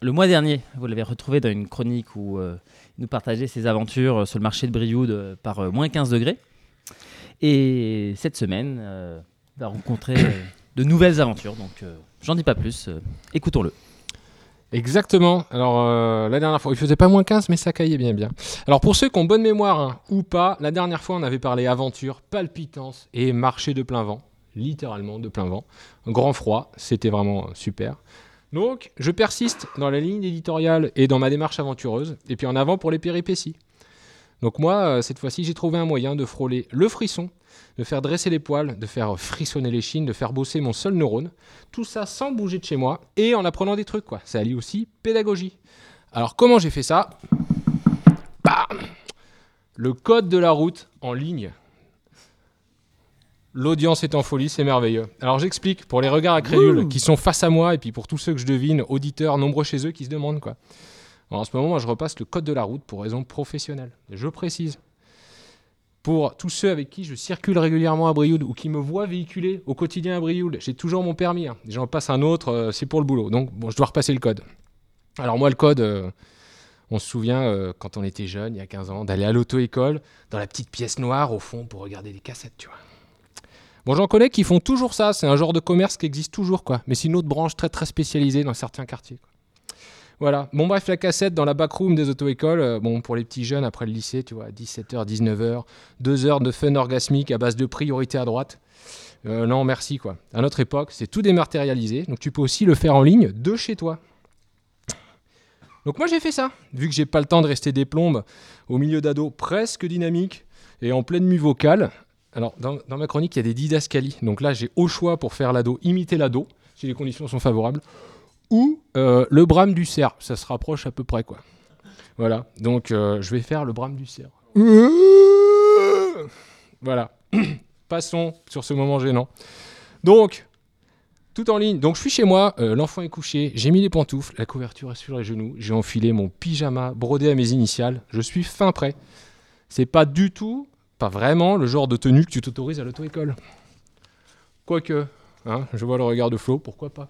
Le mois dernier, vous l'avez retrouvé dans une chronique où euh, il nous partageait ses aventures sur le marché de Brioude euh, par euh, moins 15 degrés. Et cette semaine, euh, il va rencontrer euh, de nouvelles aventures. Donc, euh, j'en dis pas plus. euh, Écoutons-le. Exactement. Alors, euh, la dernière fois, il faisait pas moins 15, mais ça caillait bien, bien. Alors, pour ceux qui ont bonne mémoire hein, ou pas, la dernière fois, on avait parlé aventure, palpitance et marché de plein vent. Littéralement de plein vent. Grand froid, c'était vraiment euh, super. Donc, je persiste dans la ligne éditoriale et dans ma démarche aventureuse, et puis en avant pour les péripéties. Donc, moi, euh, cette fois-ci, j'ai trouvé un moyen de frôler le frisson, de faire dresser les poils, de faire frissonner les chines, de faire bosser mon seul neurone. Tout ça sans bouger de chez moi et en apprenant des trucs, quoi. Ça allie aussi pédagogie. Alors, comment j'ai fait ça? Bam Le code de la route en ligne. L'audience est en folie, c'est merveilleux. Alors j'explique pour les regards incrédules qui sont face à moi et puis pour tous ceux que je devine, auditeurs nombreux chez eux qui se demandent quoi. En ce moment, moi, je repasse le code de la route pour raison professionnelle. Je précise. Pour tous ceux avec qui je circule régulièrement à Brioude ou qui me voient véhiculer au quotidien à Brioude, j'ai toujours mon permis. hein. J'en passe un autre, euh, c'est pour le boulot. Donc, bon, je dois repasser le code. Alors, moi, le code, euh, on se souvient euh, quand on était jeune, il y a 15 ans, d'aller à l'auto-école dans la petite pièce noire au fond pour regarder des cassettes, tu vois. Bon, j'en connais qui font toujours ça. C'est un genre de commerce qui existe toujours, quoi. Mais c'est une autre branche très très spécialisée dans certains quartiers. Voilà. Bon, bref, la cassette dans la backroom des auto-écoles. euh, bon, pour les petits jeunes après le lycée, tu vois, 17h, 19h, 2 heures de fun orgasmique à base de priorité à droite. Euh, non, merci, quoi. À notre époque, c'est tout dématérialisé. Donc, tu peux aussi le faire en ligne de chez toi. Donc, moi, j'ai fait ça. Vu que j'ai pas le temps de rester des plombes au milieu d'ados presque dynamiques et en pleine mue vocale, alors, dans, ma chronique, il y a des didascalies. Donc là, j'ai au choix pour faire l'ado, imiter l'ado, si les conditions sont favorables, ou euh, le brame du cerf. Ça se rapproche à peu près, quoi. Voilà. Donc, euh, je vais faire le brame du cerf. Voilà. Passons sur ce moment gênant. Donc, tout en ligne. Donc, je suis chez moi, euh, l'enfant est couché, j'ai mis les pantoufles, la couverture est sur les genoux, j'ai enfilé mon pyjama brodé à mes initiales, je suis fin prêt. C'est pas du tout pas vraiment le genre de tenue que tu t'autorises à l'auto-école. Quoique, hein, je vois le regard de Flo, pourquoi pas.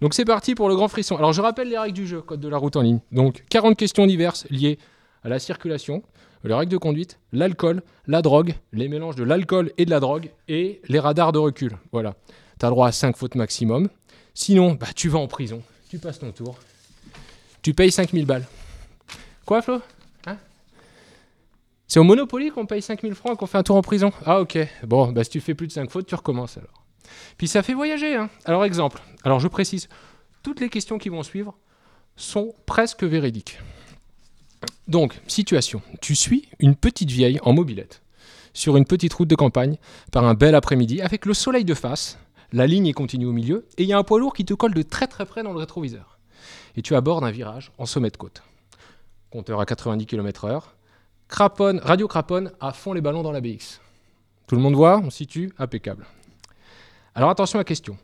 Donc c'est parti pour le grand frisson. Alors je rappelle les règles du jeu, code de la route en ligne. Donc 40 questions diverses liées à la circulation, les règles de conduite, l'alcool, la drogue, les mélanges de l'alcool et de la drogue et les radars de recul. Voilà. Tu as droit à 5 fautes maximum. Sinon, bah, tu vas en prison. Tu passes ton tour. Tu payes 5000 balles. Quoi Flo? C'est au Monopoly qu'on paye 5000 francs et qu'on fait un tour en prison? Ah ok, bon, bah si tu fais plus de 5 fautes, tu recommences alors. Puis ça fait voyager, hein. Alors exemple, alors je précise, toutes les questions qui vont suivre sont presque véridiques. Donc, situation, tu suis une petite vieille en mobilette sur une petite route de campagne par un bel après-midi avec le soleil de face, la ligne est continue au milieu et il y a un poids lourd qui te colle de très très près dans le rétroviseur. Et tu abordes un virage en sommet de côte. Compteur à 90 km/h, Radio Craponne à fond les ballons dans la BX. Tout le monde voit, on situe, impeccable. Alors attention à la question.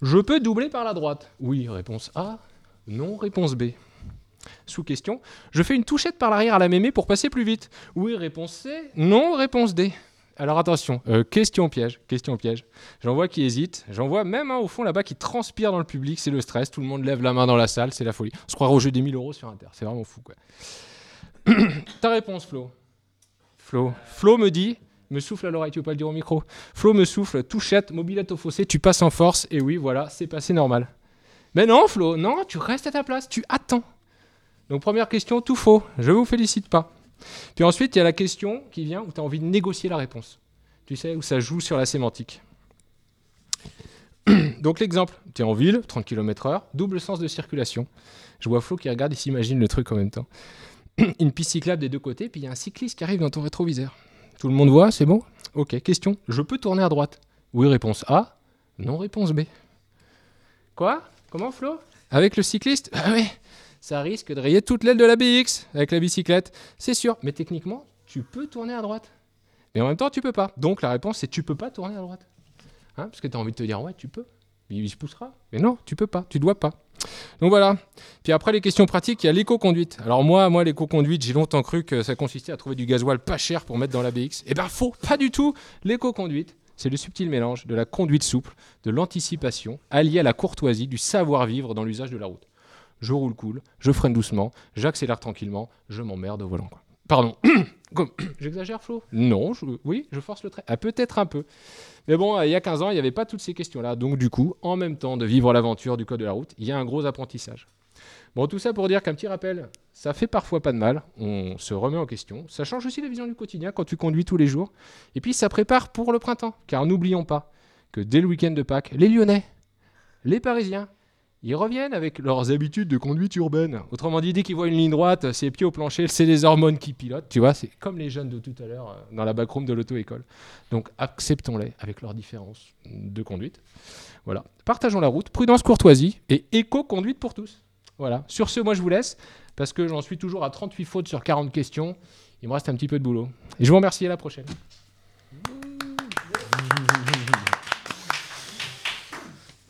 Je peux doubler par la droite? Oui, réponse A. Non, réponse B. Sous question. Je fais une touchette par l'arrière à la mémé pour passer plus vite Oui, réponse C. Non, réponse D. Alors attention, euh, question piège, question piège. J'en vois qui hésitent, j'en vois même un au fond là-bas qui transpire dans le public, c'est le stress, tout le monde lève la main dans la salle, c'est la folie. On se croirait au jeu des 1000 euros sur Inter, c'est vraiment fou quoi. Ta réponse, Flo Flo. Flo me dit, me souffle à l'oreille, tu veux pas le dire au micro Flo me souffle, touchette, mobilette au fossé, tu passes en force, et oui, voilà, c'est passé normal. Mais non, Flo, non, tu restes à ta place, tu attends. Donc première question, tout faux, je vous félicite pas. Puis ensuite, il y a la question qui vient où tu as envie de négocier la réponse. Tu sais, où ça joue sur la sémantique. Donc l'exemple, tu es en ville, 30 km/h, double sens de circulation. Je vois Flo qui regarde et s'imagine le truc en même temps. Une piste cyclable des deux côtés, puis il y a un cycliste qui arrive dans ton rétroviseur. Tout le monde voit, c'est bon? Ok, question, je peux tourner à droite? Oui, réponse A. Non, réponse B. Quoi? Comment Flo? Avec le cycliste? Ah ouais, ça risque de rayer toute l'aile de la BX avec la bicyclette. C'est sûr, mais techniquement, tu peux tourner à droite. Mais en même temps, tu peux pas. Donc la réponse, c'est tu peux pas tourner à droite. Hein? Parce que tu as envie de te dire, ouais, tu peux. Il se poussera. Mais non, tu peux pas, tu dois pas. Donc voilà. Puis après les questions pratiques, il y a l'éco-conduite. Alors moi, moi l'éco-conduite, j'ai longtemps cru que ça consistait à trouver du gasoil pas cher pour mettre dans la BX. Eh ben faux, pas du tout. L'éco-conduite, c'est le subtil mélange de la conduite souple, de l'anticipation, allié à la courtoisie, du savoir-vivre dans l'usage de la route. je roule cool, je freine doucement, j'accélère tranquillement, je m'emmerde au volant. Quoi. Pardon. J'exagère, Flo? Non, je- oui, je force le trait. Ah, peut-être un peu. Mais bon, il y a 15 ans, il n'y avait pas toutes ces questions-là. Donc, du coup, en même temps de vivre l'aventure du code de la route, il y a un gros apprentissage. Bon, tout ça pour dire qu'un petit rappel, ça fait parfois pas de mal. On se remet en question. Ça change aussi la vision du quotidien quand tu conduis tous les jours. Et puis, ça prépare pour le printemps. Car n'oublions pas que dès le week-end de Pâques, les Lyonnais, les Parisiens, ils reviennent avec leurs habitudes de conduite urbaine. Autrement dit, dès qu'ils voient une ligne droite, ses pieds au plancher, c'est les hormones qui pilotent. Tu vois, c'est comme les jeunes de tout à l'heure euh, dans la backroom de l'auto-école. Donc acceptons-les avec leurs différences de conduite. Voilà. Partageons la route, prudence, courtoisie et éco-conduite pour tous. Voilà. Sur ce, moi je vous laisse parce que j'en suis toujours à 38 fautes sur 40 questions. Il me reste un petit peu de boulot. Et je vous remercie à la prochaine.